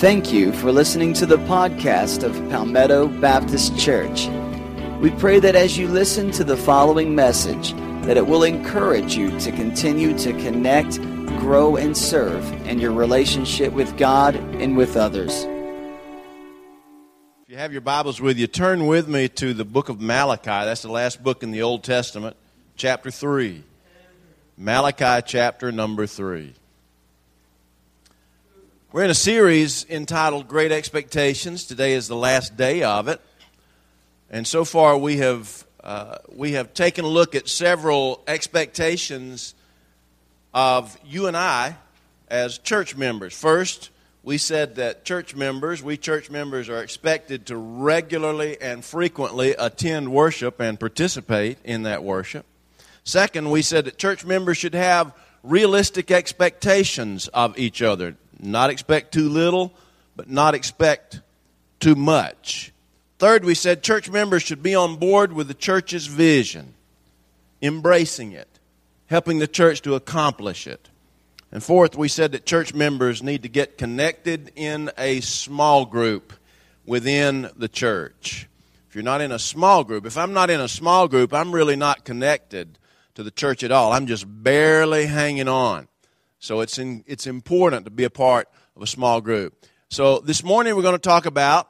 Thank you for listening to the podcast of Palmetto Baptist Church. We pray that as you listen to the following message, that it will encourage you to continue to connect, grow, and serve in your relationship with God and with others. If you have your Bibles with you, turn with me to the book of Malachi. That's the last book in the Old Testament, chapter 3. Malachi chapter number 3. We're in a series entitled Great Expectations. Today is the last day of it. And so far we have, uh, we have taken a look at several expectations of you and I as church members. First, we said that church members, we church members, are expected to regularly and frequently attend worship and participate in that worship. Second, we said that church members should have realistic expectations of each other. Not expect too little, but not expect too much. Third, we said church members should be on board with the church's vision, embracing it, helping the church to accomplish it. And fourth, we said that church members need to get connected in a small group within the church. If you're not in a small group, if I'm not in a small group, I'm really not connected to the church at all. I'm just barely hanging on. So it's, in, it's important to be a part of a small group. So this morning we're going to talk about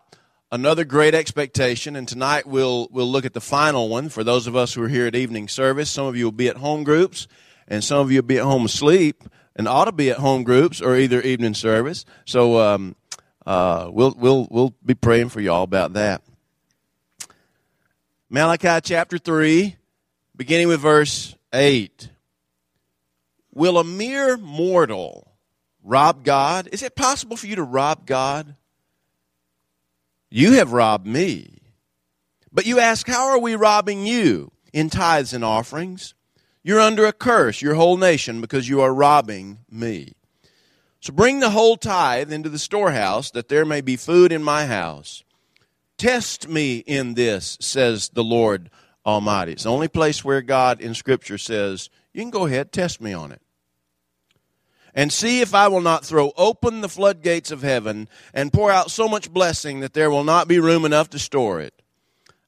another great expectation, and tonight we'll, we'll look at the final one for those of us who are here at evening service. Some of you will be at home groups, and some of you will be at home asleep, and ought to be at home groups or either evening service. So um, uh, we'll, we'll, we'll be praying for you all about that. Malachi chapter 3, beginning with verse 8. Will a mere mortal rob God? Is it possible for you to rob God? You have robbed me. But you ask, How are we robbing you? In tithes and offerings. You're under a curse, your whole nation, because you are robbing me. So bring the whole tithe into the storehouse, that there may be food in my house. Test me in this, says the Lord Almighty. It's the only place where God in Scripture says, You can go ahead, test me on it and see if I will not throw open the floodgates of heaven and pour out so much blessing that there will not be room enough to store it.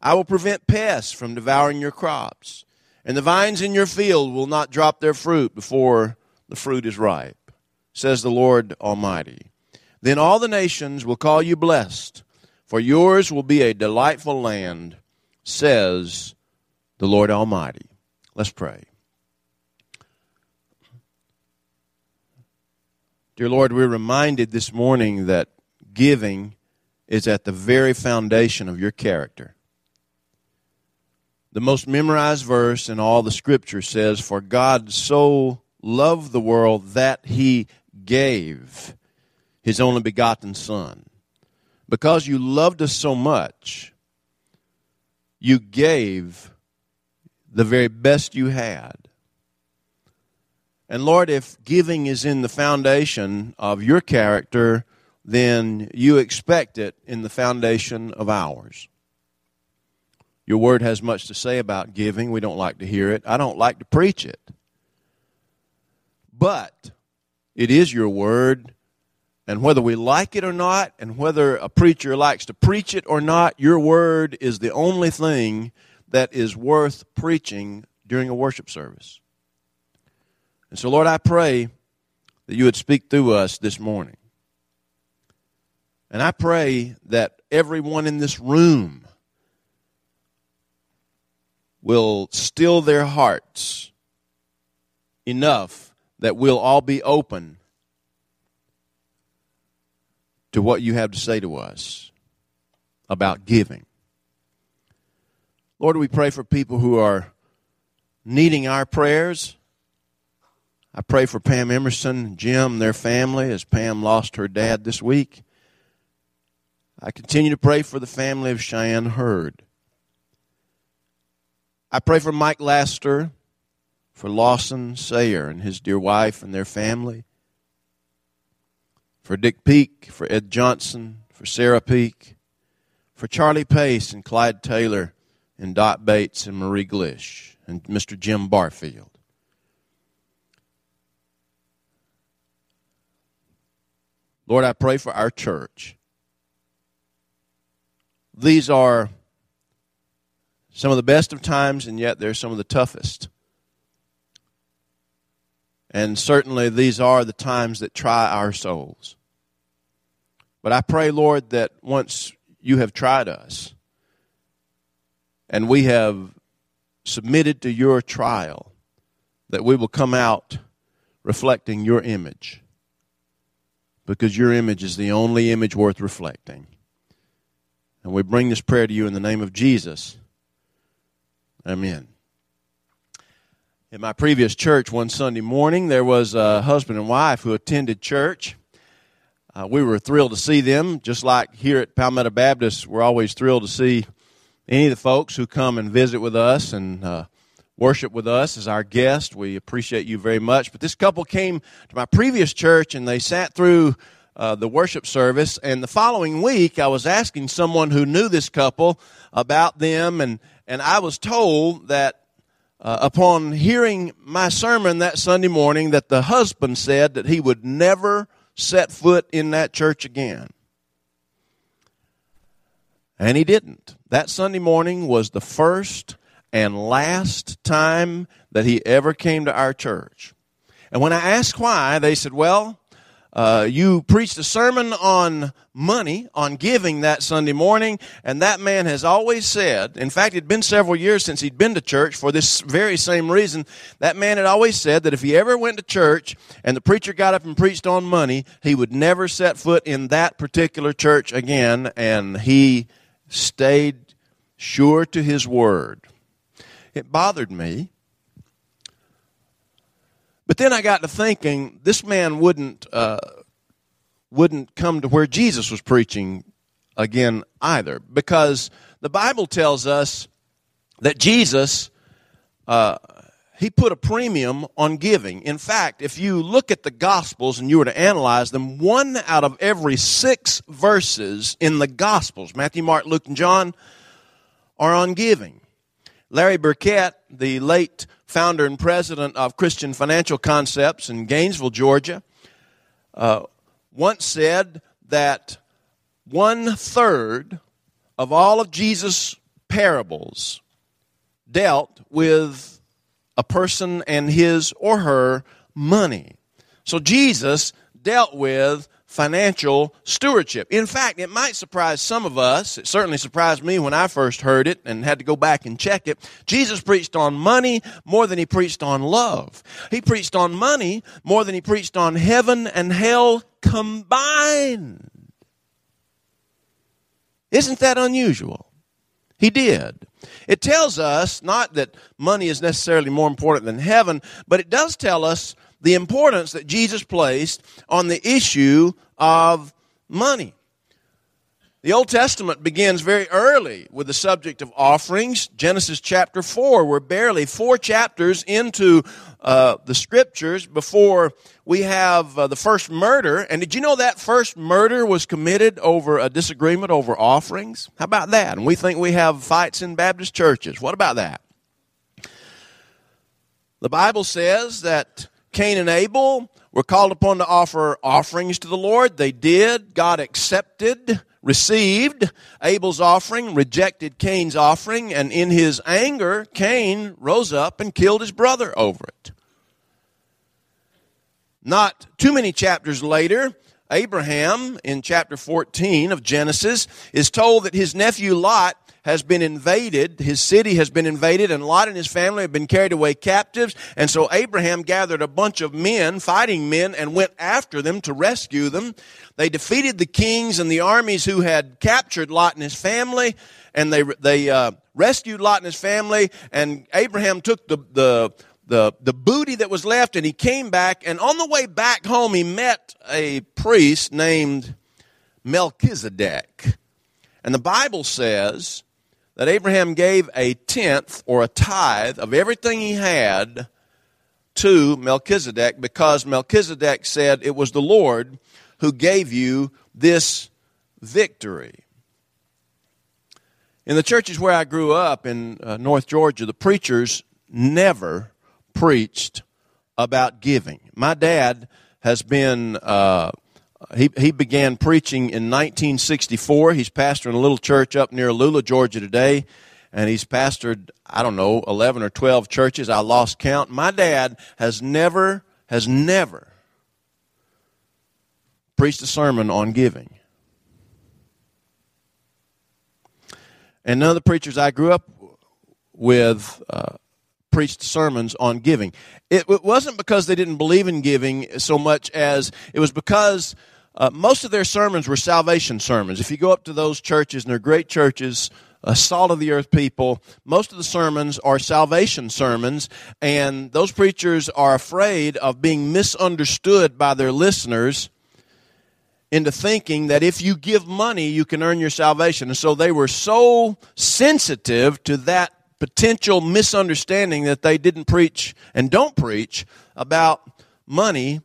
I will prevent pests from devouring your crops, and the vines in your field will not drop their fruit before the fruit is ripe, says the Lord Almighty. Then all the nations will call you blessed, for yours will be a delightful land, says the Lord Almighty. Let's pray. Dear Lord, we're reminded this morning that giving is at the very foundation of your character. The most memorized verse in all the scripture says, For God so loved the world that he gave his only begotten Son. Because you loved us so much, you gave the very best you had. And Lord, if giving is in the foundation of your character, then you expect it in the foundation of ours. Your word has much to say about giving. We don't like to hear it. I don't like to preach it. But it is your word. And whether we like it or not, and whether a preacher likes to preach it or not, your word is the only thing that is worth preaching during a worship service. And so, Lord, I pray that you would speak through us this morning. And I pray that everyone in this room will still their hearts enough that we'll all be open to what you have to say to us about giving. Lord, we pray for people who are needing our prayers. I pray for Pam Emerson, Jim, their family, as Pam lost her dad this week. I continue to pray for the family of Cheyenne Hurd. I pray for Mike Laster, for Lawson Sayer and his dear wife and their family, for Dick Peak, for Ed Johnson, for Sarah Peak, for Charlie Pace and Clyde Taylor and Dot Bates and Marie Glish and Mr. Jim Barfield. Lord, I pray for our church. These are some of the best of times, and yet they're some of the toughest. And certainly these are the times that try our souls. But I pray, Lord, that once you have tried us and we have submitted to your trial, that we will come out reflecting your image. Because your image is the only image worth reflecting. And we bring this prayer to you in the name of Jesus. Amen. In my previous church one Sunday morning, there was a husband and wife who attended church. Uh, we were thrilled to see them, just like here at Palmetto Baptist, we're always thrilled to see any of the folks who come and visit with us and uh, worship with us as our guest. We appreciate you very much. But this couple came to my previous church and they sat through uh, the worship service. And the following week, I was asking someone who knew this couple about them, and, and I was told that uh, upon hearing my sermon that Sunday morning, that the husband said that he would never set foot in that church again. And he didn't. That Sunday morning was the first and last time that he ever came to our church. And when I asked why, they said, well, uh, you preached a sermon on money, on giving that Sunday morning, and that man has always said, in fact, it'd been several years since he'd been to church for this very same reason. That man had always said that if he ever went to church and the preacher got up and preached on money, he would never set foot in that particular church again, and he stayed sure to his word. It bothered me but then I got to thinking, this man wouldn't uh, wouldn't come to where Jesus was preaching again either, because the Bible tells us that Jesus uh, he put a premium on giving. In fact, if you look at the Gospels and you were to analyze them, one out of every six verses in the Gospels, Matthew, Mark, Luke, and John, are on giving. Larry Burkett, the late founder and president of Christian Financial Concepts in Gainesville, Georgia, uh, once said that one third of all of Jesus' parables dealt with a person and his or her money. So Jesus dealt with financial stewardship. In fact, it might surprise some of us. It certainly surprised me when I first heard it and had to go back and check it. Jesus preached on money more than he preached on love. He preached on money more than he preached on heaven and hell combined. Isn't that unusual? He did. It tells us not that money is necessarily more important than heaven, but it does tell us the importance that Jesus placed on the issue of money. The Old Testament begins very early with the subject of offerings. Genesis chapter 4. We're barely four chapters into uh, the scriptures before we have uh, the first murder. And did you know that first murder was committed over a disagreement over offerings? How about that? And we think we have fights in Baptist churches. What about that? The Bible says that Cain and Abel were called upon to offer offerings to the Lord. They did. God accepted, received Abel's offering, rejected Cain's offering, and in his anger, Cain rose up and killed his brother over it. Not too many chapters later, Abraham, in chapter 14 of Genesis, is told that his nephew Lot has been invaded, his city has been invaded, and Lot and his family have been carried away captives. And so Abraham gathered a bunch of men, fighting men, and went after them to rescue them. They defeated the kings and the armies who had captured Lot and his family, and they, they uh, rescued Lot and his family, and Abraham took the, the, the, the booty that was left, and he came back, and on the way back home, he met a priest named Melchizedek. And the Bible says that Abraham gave a tenth or a tithe of everything he had to Melchizedek because Melchizedek said it was the Lord who gave you this victory. In the churches where I grew up in uh, North Georgia, the preachers never preached about giving. My dad has been uh, he, he began preaching in 1964. He's pastoring a little church up near Lula, Georgia today. And he's pastored, I don't know, 11 or 12 churches. I lost count. My dad has never, has never preached a sermon on giving. And none of the preachers I grew up with uh, preached sermons on giving. It, it, wasn't because they didn't believe in giving so much as it was because uh, most of their sermons were salvation sermons. If you go up to those churches, and they're great churches, uh, salt of the earth people, most of the sermons are salvation sermons, and those preachers are afraid of being misunderstood by their listeners into thinking that if you give money, you can earn your salvation. And so they were so sensitive to that potential misunderstanding that they didn't preach and don't preach about money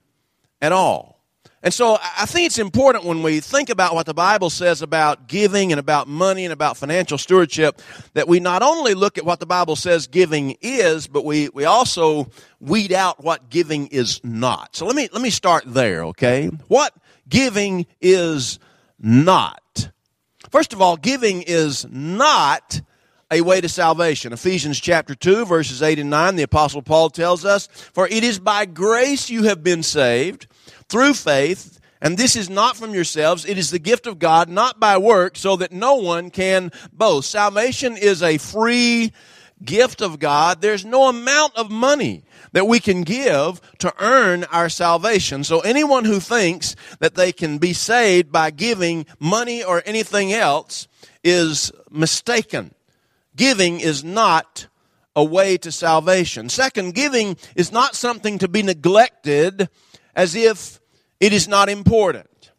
at all. And so I think it's important when we think about what the Bible says about giving and about money and about financial stewardship that we not only look at what the Bible says giving is, but we, we also weed out what giving is not. So let me, let me start there, okay? What giving is not. First of all, giving is not a way to salvation. Ephesians chapter 2 verses 8 and 9, the apostle Paul tells us, For it is by grace you have been saved through faith, and this is not from yourselves, it is the gift of God, not by work, so that no one can boast. Salvation is a free gift of God. There's no amount of money that we can give to earn our salvation. So anyone who thinks that they can be saved by giving money or anything else is mistaken. Giving is not a way to salvation. Second, giving is not something to be neglected as if it is not important.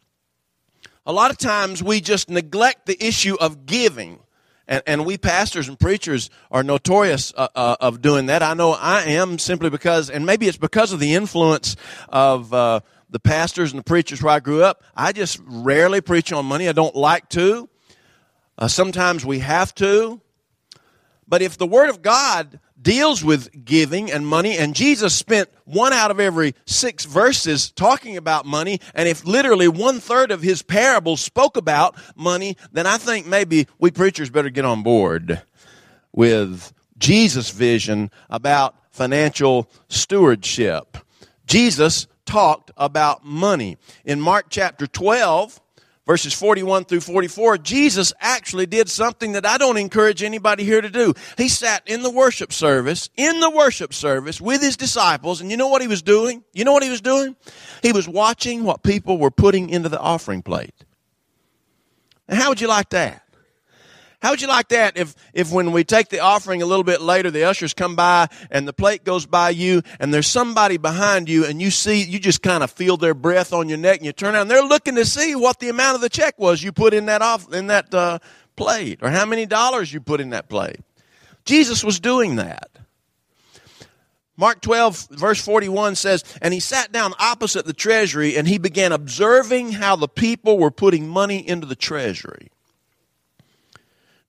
A lot of times we just neglect the issue of giving. And, and we pastors and preachers are notorious uh, uh, of doing that. I know I am simply because, and maybe it's because of the influence of uh, the pastors and the preachers where I grew up. I just rarely preach on money. I don't like to. Uh, sometimes we have to. But if the Word of God deals with giving and money, and Jesus spent one out of every six verses talking about money, and if literally one third of his parables spoke about money, then I think maybe we preachers better get on board with Jesus' vision about financial stewardship. Jesus talked about money. In Mark chapter 12, verses 41 through 44, Jesus actually did something that I don't encourage anybody here to do. He sat in the worship service, in the worship service with his disciples, and you know what he was doing? You know what he was doing? He was watching what people were putting into the offering plate. And how would you like that? How would you like that if, if when we take the offering a little bit later, the ushers come by and the plate goes by you and there's somebody behind you and you see, you just kind of feel their breath on your neck and you turn around and they're looking to see what the amount of the check was you put in that off, in that, uh, plate or how many dollars you put in that plate. Jesus was doing that. Mark 12, verse 41 says, And he sat down opposite the treasury and he began observing how the people were putting money into the treasury.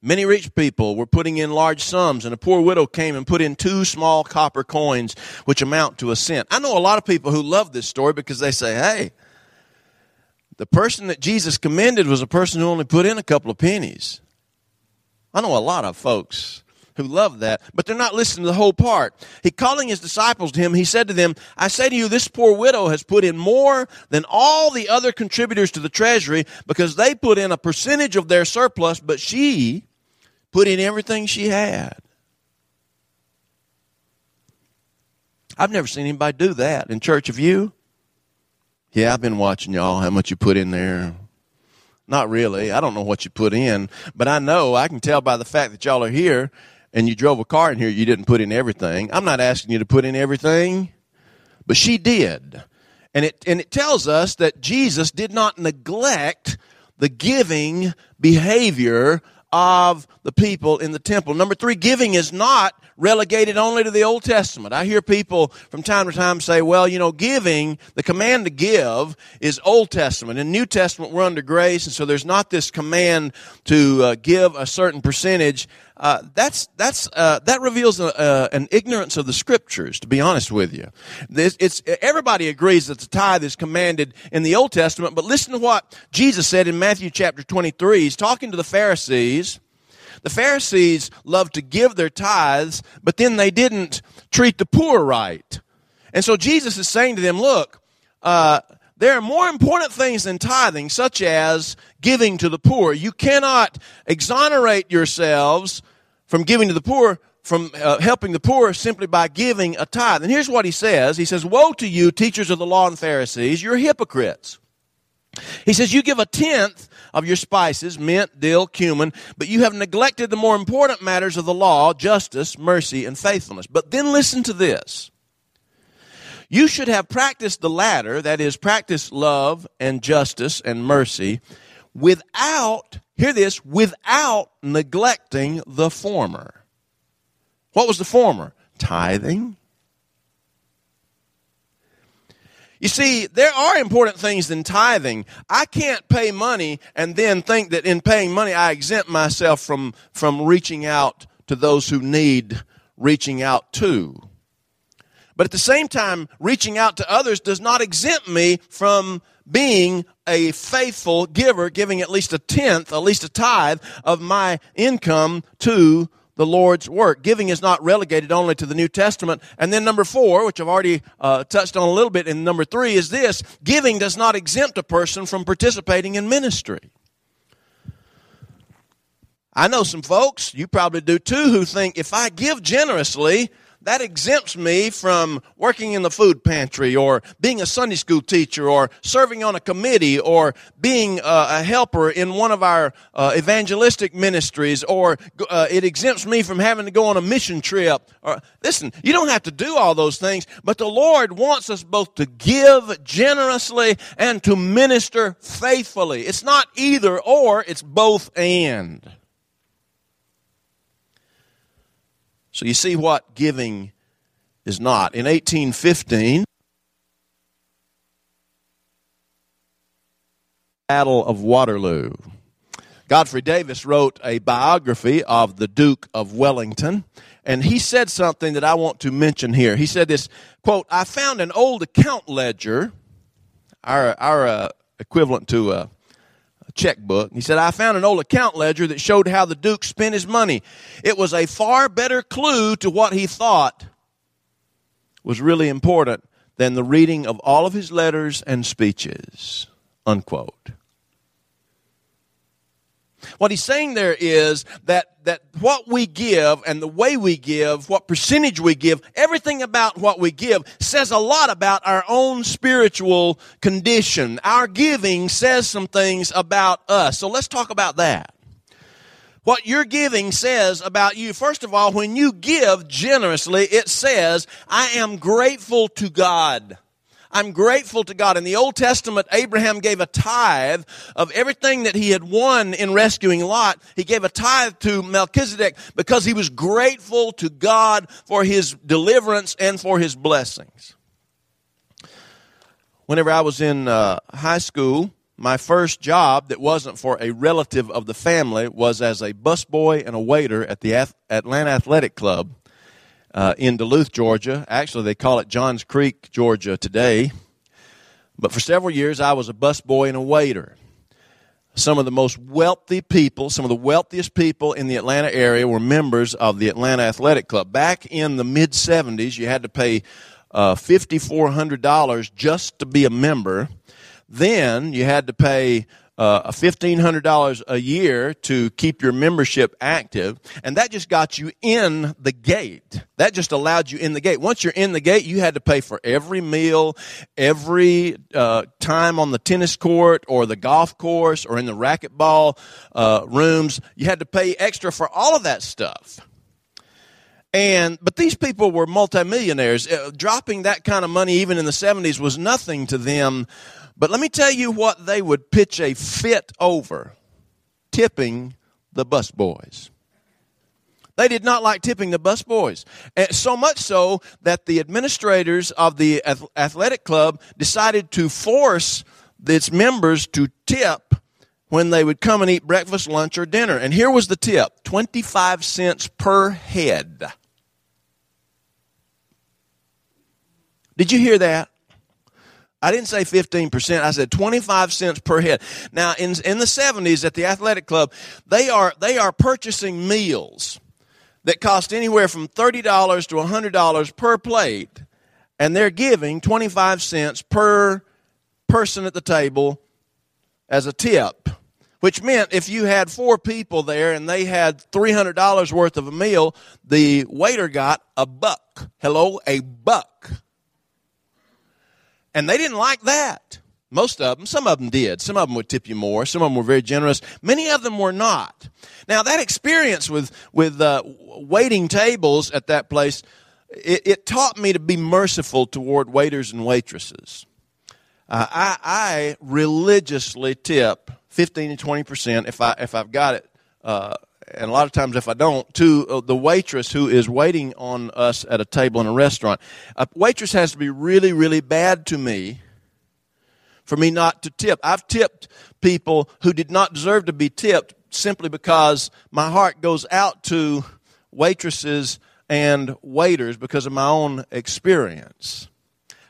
Many rich people were putting in large sums, and a poor widow came and put in two small copper coins, which amount to a cent. I know a lot of people who love this story because they say, hey, the person that Jesus commended was a person who only put in a couple of pennies. I know a lot of folks who love that, but they're not listening to the whole part. He calling his disciples to him, he said to them, I say to you, this poor widow has put in more than all the other contributors to the treasury because they put in a percentage of their surplus, but she put in everything she had. I've never seen anybody do that in church. of you? Yeah, I've been watching y'all, how much you put in there. Not really. I don't know what you put in, but I know, I can tell by the fact that y'all are here and you drove a car in here, you didn't put in everything. I'm not asking you to put in everything, but she did. And it, and it tells us that Jesus did not neglect the giving behavior of the people in the temple. Number three, giving is not relegated only to the Old Testament. I hear people from time to time say, well, you know, giving, the command to give is Old Testament. In New Testament, we're under grace, and so there's not this command to uh, give a certain percentage. Uh, that's that's uh, that reveals a, an ignorance of the scriptures. To be honest with you, this, it's everybody agrees that the tithe is commanded in the Old Testament. But listen to what Jesus said in Matthew chapter twenty three. He's talking to the Pharisees. The Pharisees loved to give their tithes, but then they didn't treat the poor right. And so Jesus is saying to them, look, uh, there are more important things than tithing, such as giving to the poor. You cannot exonerate yourselves from giving to the poor, from uh, helping the poor simply by giving a tithe. And here's what he says He says, Woe to you, teachers of the law and Pharisees, you're hypocrites. He says, You give a tenth of your spices, mint, dill, cumin, but you have neglected the more important matters of the law, justice, mercy, and faithfulness. But then listen to this. You should have practiced the latter, that is, practice love and justice and mercy, without, hear this, without neglecting the former. What was the former? Tithing. You see, there are important things than tithing. I can't pay money and then think that in paying money I exempt myself from, from reaching out to those who need reaching out to. But at the same time, reaching out to others does not exempt me from being a faithful giver, giving at least a tenth, at least a tithe of my income to the Lord's work. Giving is not relegated only to the New Testament. And then number four, which I've already uh, touched on a little bit, and number three is this giving does not exempt a person from participating in ministry. I know some folks, you probably do too, who think if I give generously, that exempts me from working in the food pantry or being a Sunday school teacher or serving on a committee or being uh, a helper in one of our uh, evangelistic ministries or uh, it exempts me from having to go on a mission trip. Or, listen, you don't have to do all those things, but the Lord wants us both to give generously and to minister faithfully. It's not either or, it's both and. So you see what giving is not. In 1815, Battle of Waterloo. Godfrey Davies wrote a biography of the Duke of Wellington, and he said something that I want to mention here. He said this quote, I found an old account ledger, our, our uh, equivalent to a checkbook. He said, I found an old account ledger that showed how the Duke spent his money. It was a far better clue to what he thought was really important than the reading of all of his letters and speeches. Unquote. What he's saying there is that, that what we give and the way we give, what percentage we give, everything about what we give says a lot about our own spiritual condition. Our giving says some things about us. So let's talk about that. What your giving says about you, first of all, when you give generously, it says, I am grateful to God. I'm grateful to God. In the Old Testament, Abraham gave a tithe of everything that he had won in rescuing Lot. He gave a tithe to Melchizedek because he was grateful to God for his deliverance and for his blessings. Whenever I was in uh, high school, my first job that wasn't for a relative of the family was as a busboy and a waiter at the Atlanta Athletic Club uh, in Duluth, Georgia. Actually, they call it Johns Creek, Georgia today. But for several years, I was a busboy and a waiter. Some of the most wealthy people, some of the wealthiest people in the Atlanta area were members of the Atlanta Athletic Club. Back in the mid 70s, you had to pay uh, $5,400 just to be a member. Then you had to pay uh, $1,500 a year to keep your membership active, and that just got you in the gate. That just allowed you in the gate. Once you're in the gate, you had to pay for every meal, every uh, time on the tennis court or the golf course or in the racquetball uh, rooms. You had to pay extra for all of that stuff. And but these people were multimillionaires. Uh, dropping that kind of money even in the 70s was nothing to them but let me tell you what they would pitch a fit over tipping the bus boys. They did not like tipping the busboys. And eh, so much so that the administrators of the athletic club decided to force its members to tip when they would come and eat breakfast, lunch, or dinner. And here was the tip 25 cents per head. Did you hear that? I didn't say 15%. I said 25 cents per head. Now, in, in the 70s at the athletic club, they are, they are purchasing meals that cost anywhere from $30 to $100 per plate, and they're giving 25 cents per person at the table as a tip. Which meant if you had four people there and they had $300 worth of a meal, the waiter got a buck. Hello, a buck. And they didn't like that. Most of them, some of them did. Some of them would tip you more. Some of them were very generous. Many of them were not. Now that experience with with uh, waiting tables at that place, it, it, taught me to be merciful toward waiters and waitresses. Uh, I, I, religiously tip fifteen to twenty percent if I if I've got it. Uh, and a lot of times if I don't, to uh, the waitress who is waiting on us at a table in a restaurant. A waitress has to be really, really bad to me for me not to tip. I've tipped people who did not deserve to be tipped simply because my heart goes out to waitresses and waiters because of my own experience.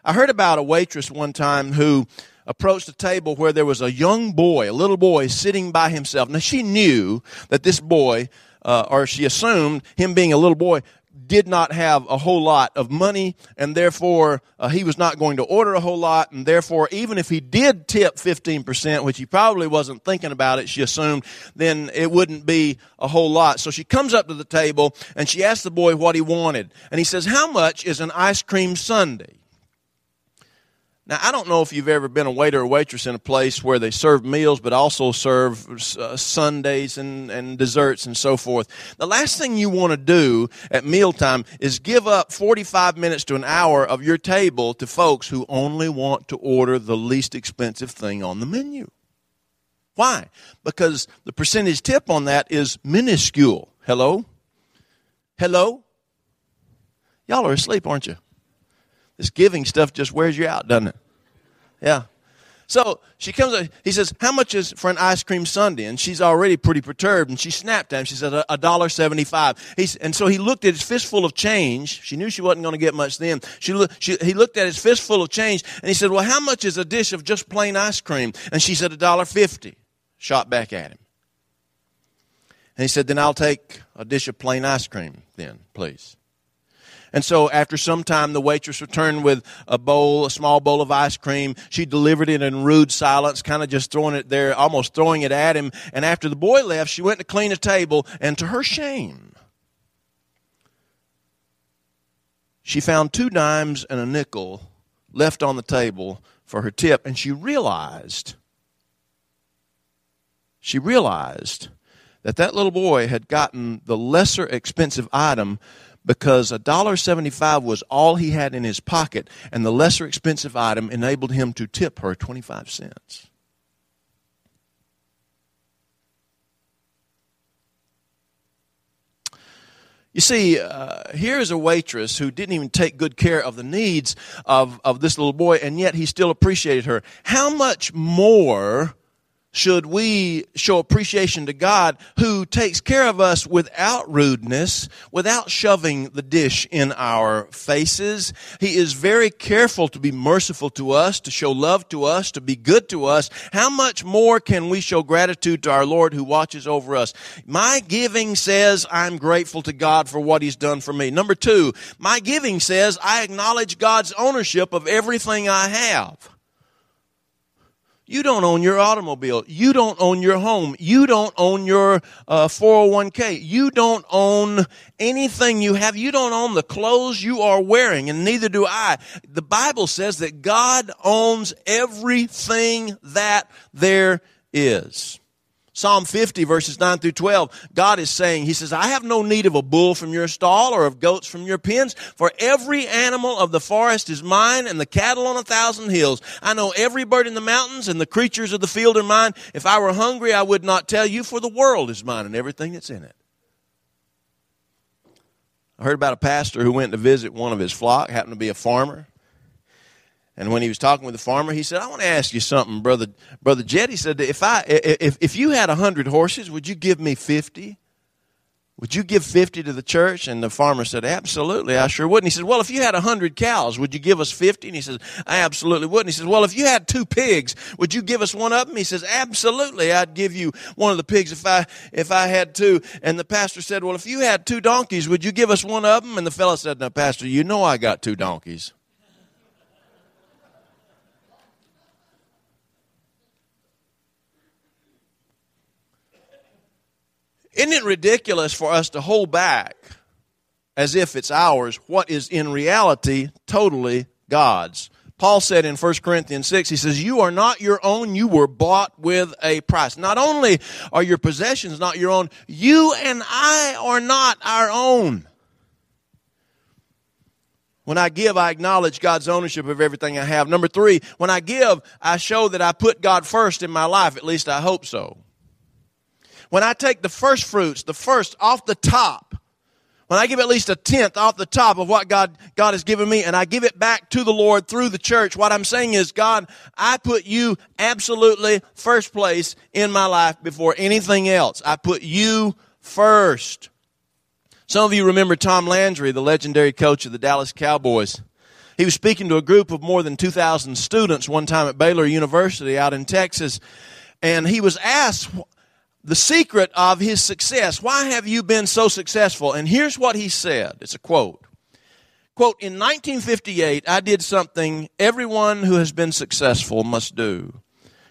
I heard about a waitress one time who approached a table where there was a young boy, a little boy, sitting by himself. Now, she knew that this boy, uh, or she assumed him being a little boy, did not have a whole lot of money, and therefore uh, he was not going to order a whole lot, and therefore, even if he did tip 15%, which he probably wasn't thinking about it, she assumed, then it wouldn't be a whole lot. So she comes up to the table and she asks the boy what he wanted. And he says, How much is an ice cream sundae? Now, I don't know if you've ever been a waiter or waitress in a place where they serve meals but also serve uh, and, and desserts and so forth. The last thing you want to do at mealtime is give up 45 minutes to an hour of your table to folks who only want to order the least expensive thing on the menu. Why? Because the percentage tip on that is minuscule. Hello? Hello? Y'all are asleep, aren't you? This giving stuff just wears you out, doesn't it? Yeah. So she comes, up, he says, how much is for an ice cream sundae? And she's already pretty perturbed and she snapped at him. She said, a dollar seventy-five. He's, and so he looked at his fistful of change. She knew she wasn't going to get much then. She, she, he looked at his fistful of change and he said, well, how much is a dish of just plain ice cream? And she said, a dollar fifty. Shot back at him. And he said, then I'll take a dish of plain ice cream then, please. And so after some time, the waitress returned with a bowl, a small bowl of ice cream. She delivered it in rude silence, kind of just throwing it there, almost throwing it at him. And after the boy left, she went to clean a table, and to her shame, she found two dimes and a nickel left on the table for her tip, and she realized, she realized that that little boy had gotten the lesser expensive item because $1.75 was all he had in his pocket, and the lesser expensive item enabled him to tip her 25 cents. You see, uh, here is a waitress who didn't even take good care of the needs of, of this little boy, and yet he still appreciated her. How much more should we show appreciation to God who takes care of us without rudeness, without shoving the dish in our faces. He is very careful to be merciful to us, to show love to us, to be good to us. How much more can we show gratitude to our Lord who watches over us? My giving says I'm grateful to God for what He's done for me. Number two, my giving says I acknowledge God's ownership of everything I have. You don't own your automobile. You don't own your home. You don't own your uh, 401k. You don't own anything you have. You don't own the clothes you are wearing, and neither do I. The Bible says that God owns everything that there is. Psalm 50 verses 9 through 12, God is saying, He says, I have no need of a bull from your stall or of goats from your pens, for every animal of the forest is mine and the cattle on a thousand hills. I know every bird in the mountains and the creatures of the field are mine. If I were hungry, I would not tell you, for the world is mine and everything that's in it. I heard about a pastor who went to visit one of his flock, happened to be a farmer. And when he was talking with the farmer, he said, "I want to ask you something, brother, brother Jed." He said, "If I, if, if you had a hundred horses, would you give me 50? Would you give 50 to the church? And the farmer said, Absolutely, I sure would. And he said, Well, if you had a 100 cows, would you give us 50? And he says, I absolutely would. And he says, Well, if you had two pigs, would you give us one of them? He says, Absolutely, I'd give you one of the pigs if I, if I had two. And the pastor said, Well, if you had two donkeys, would you give us one of them? And the fellow said, No, Pastor, you know I got two donkeys. Isn't it ridiculous for us to hold back as if it's ours what is in reality totally God's? Paul said in 1 Corinthians 6, he says, You are not your own, you were bought with a price. Not only are your possessions not your own, you and I are not our own. When I give, I acknowledge God's ownership of everything I have. Number three, when I give, I show that I put God first in my life. At least I hope so. When I take the first fruits, the first off the top, when I give at least a tenth off the top of what God, God has given me and I give it back to the Lord through the church, what I'm saying is, God, I put you absolutely first place in my life before anything else. I put you first. Some of you remember Tom Landry, the legendary coach of the Dallas Cowboys. He was speaking to a group of more than 2,000 students one time at Baylor University out in Texas. And he was asked the secret of his success. Why have you been so successful? And here's what he said. It's a quote. Quote, in 1958, I did something everyone who has been successful must do.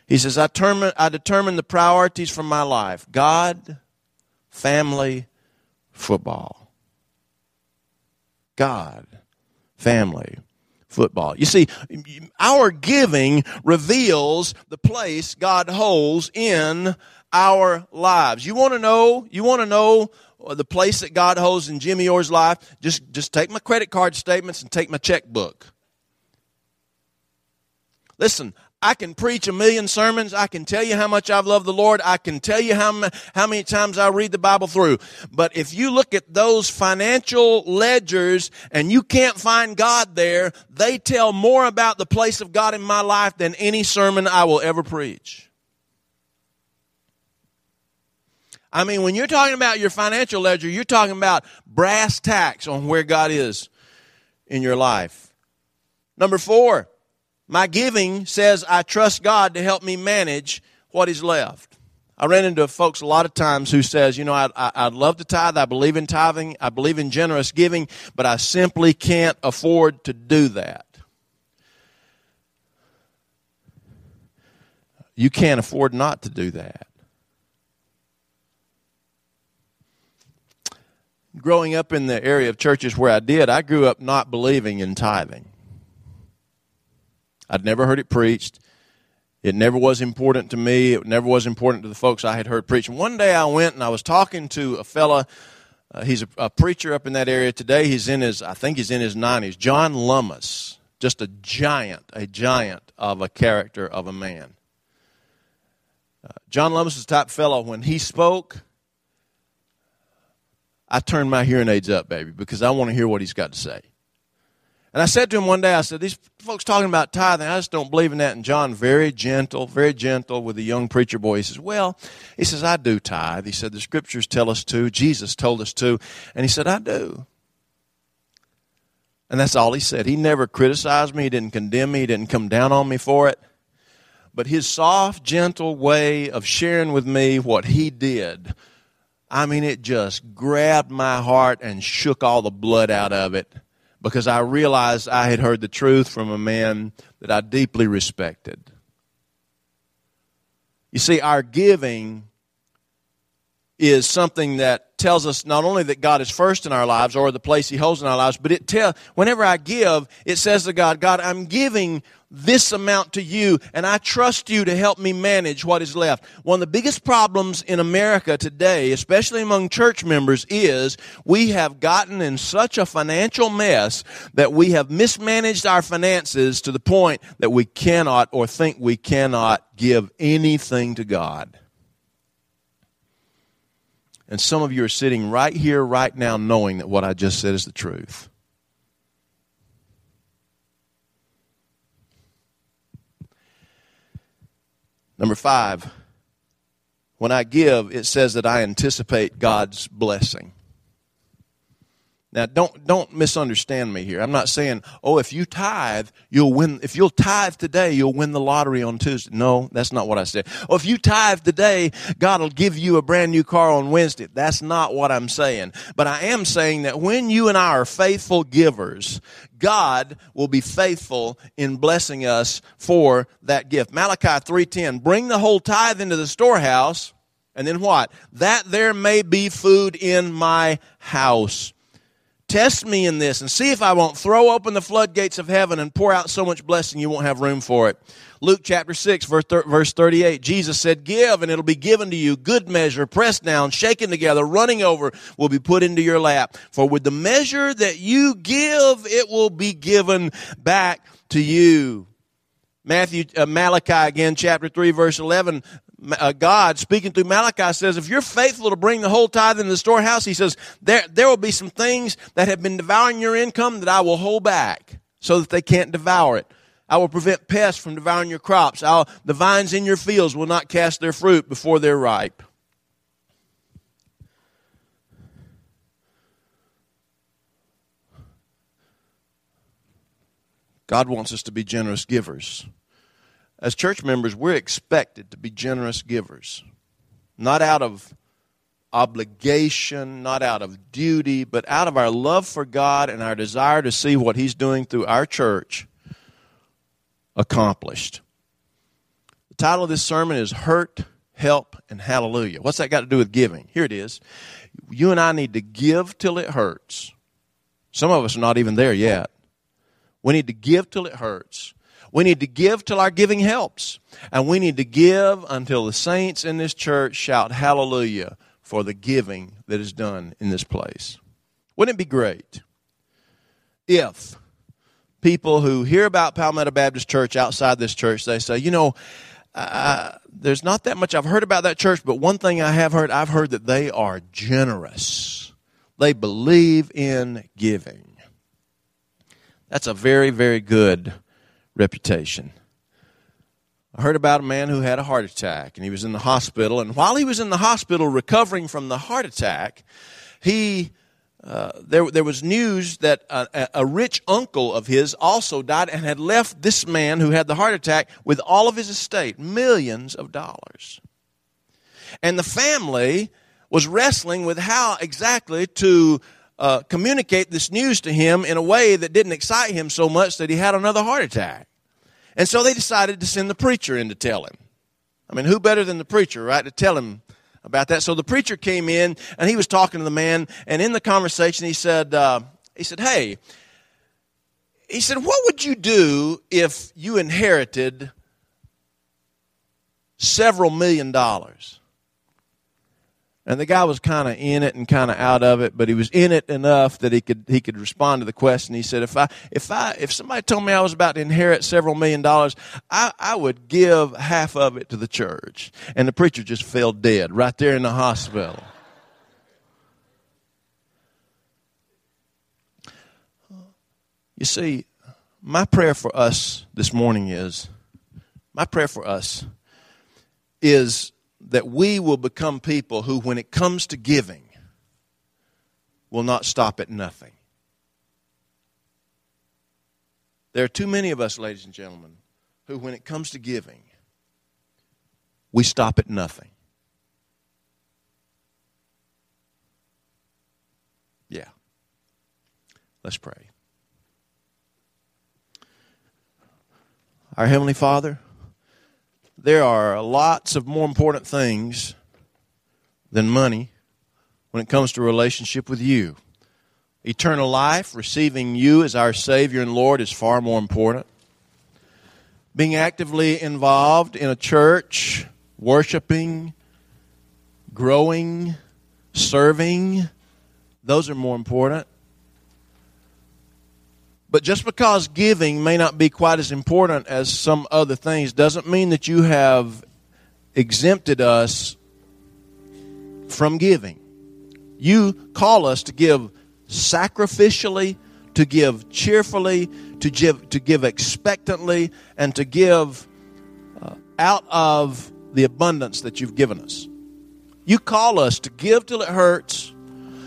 He says, I, determined, I determined the priorities for my life God, family, football. God, family, football. You see, our giving reveals the place God holds in our lives. You want to know, you want to know uh, the place that God holds in Jimmy Orr's life? Just, just take my credit card statements and take my checkbook. Listen, I can preach a million sermons. I can tell you how much I've loved the Lord. I can tell you how, how many times I read the Bible through. But if you look at those financial ledgers and you can't find God there, they tell more about the place of God in my life than any sermon I will ever preach. I mean, when you're talking about your financial ledger, you're talking about brass tacks on where God is in your life. Number four, my giving says I trust God to help me manage what is left. I ran into folks a lot of times who says, you know, I, I, I love to tithe. I believe in tithing. I believe in generous giving, but I simply can't afford to do that. You can't afford not to do that. Growing up in the area of churches where I did, I grew up not believing in tithing. I'd never heard it preached. It never was important to me. It never was important to the folks I had heard preach. And one day I went and I was talking to a fella. Uh, he's a, a, preacher up in that area today. He's in his, I think he's in his 90s. John Lummis. Just a giant, a giant of a character of a man. Uh, John Lummis is the type fellow, when he spoke, I turned my hearing aids up, baby, because I want to hear what he's got to say. And I said to him one day, I said, These folks talking about tithing, I just don't believe in that. And John, very gentle, very gentle with the young preacher boy, he says, Well, he says, I do tithe. He said, The scriptures tell us to. Jesus told us to. And he said, I do. And that's all he said. He never criticized me. He didn't condemn me. He didn't come down on me for it. But his soft, gentle way of sharing with me what he did I mean, it just grabbed my heart and shook all the blood out of it because I realized I had heard the truth from a man that I deeply respected. You see, our giving is something that tells us not only that God is first in our lives or the place He holds in our lives, but it tell whenever I give, it says to God, God, I'm giving this amount to you, and I trust you to help me manage what is left. One of the biggest problems in America today, especially among church members, is we have gotten in such a financial mess that we have mismanaged our finances to the point that we cannot or think we cannot give anything to God. And some of you are sitting right here, right now, knowing that what I just said is the truth. Number five, when I give, it says that I anticipate God's blessing. Now, don't, don't misunderstand me here. I'm not saying, oh, if you tithe, you'll win. If you'll tithe today, you'll win the lottery on Tuesday. No, that's not what I said. Oh, if you tithe today, God will give you a brand new car on Wednesday. That's not what I'm saying. But I am saying that when you and I are faithful givers, God will be faithful in blessing us for that gift. Malachi 3:10, bring the whole tithe into the storehouse, and then what? That there may be food in my house. Test me in this and see if I won't throw open the floodgates of heaven and pour out so much blessing you won't have room for it. Luke chapter 6, verse 38, Jesus said, Give and it'll be given to you. Good measure, pressed down, shaken together, running over, will be put into your lap. For with the measure that you give, it will be given back to you. Matthew, uh, Malachi again, chapter 3, verse 11, uh, God speaking through Malachi says, if you're faithful to bring the whole tithe into the storehouse, he says, there, there will be some things that have been devouring your income that I will hold back so that they can't devour it. I will prevent pests from devouring your crops. I'll, the vines in your fields will not cast their fruit before they're ripe. God wants us to be generous givers as church members, we're expected to be generous givers. Not out of obligation, not out of duty, but out of our love for God and our desire to see what He's doing through our church accomplished. The title of this sermon is Hurt, Help, and Hallelujah. What's that got to do with giving? Here it is. You and I need to give till it hurts. Some of us are not even there yet. We need to give till it hurts. We need to give till our giving helps. And we need to give until the saints in this church shout hallelujah for the giving that is done in this place. Wouldn't it be great if people who hear about Palmetto Baptist Church outside this church, they say, you know, there's not that much I've heard about that church, but one thing I have heard, I've heard that they are generous. They believe in giving. That's a very, very good reputation. I heard about a man who had a heart attack and he was in the hospital. And while he was in the hospital recovering from the heart attack, he uh, there, there was news that a, a, rich uncle of his also died and had left this man who had the heart attack with all of his estate, millions of dollars. And the family was wrestling with how exactly to uh, communicate this news to him in a way that didn't excite him so much that he had another heart attack. And so they decided to send the preacher in to tell him. I mean, who better than the preacher, right, to tell him about that? So the preacher came in and he was talking to the man, and in the conversation he said, uh, he said, hey, he said, what would you do if you inherited several million dollars? And the guy was kind of in it and kind of out of it, but he was in it enough that he could he could respond to the question. He said, "If I if I if somebody told me I was about to inherit several million dollars, I, I would give half of it to the church." And the preacher just fell dead right there in the hospital. You see, my prayer for us this morning is my prayer for us is that we will become people who, when it comes to giving, will not stop at nothing. There are too many of us, ladies and gentlemen, who, when it comes to giving, we stop at nothing. Yeah. Let's pray. Our Heavenly Father, there are lots of more important things than money when it comes to relationship with you. Eternal life, receiving you as our Savior and Lord, is far more important. Being actively involved in a church, worshiping, growing, serving, those are more important. But just because giving may not be quite as important as some other things doesn't mean that you have exempted us from giving. You call us to give sacrificially, to give cheerfully, to give, to give expectantly, and to give uh, out of the abundance that you've given us. You call us to give till it hurts,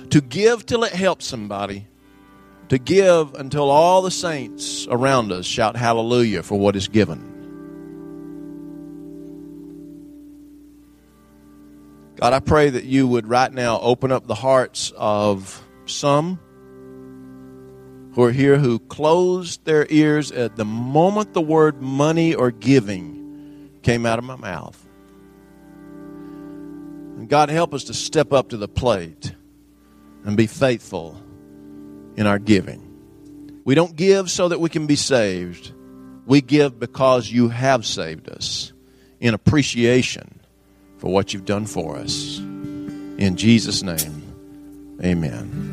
to give till it helps somebody, to give until all the saints around us shout hallelujah for what is given. God, I pray that you would right now open up the hearts of some who are here who closed their ears at the moment the word money or giving came out of my mouth. And God, help us to step up to the plate and be faithful in our giving. We don't give so that we can be saved. We give because you have saved us in appreciation for what you've done for us. In Jesus' name, amen.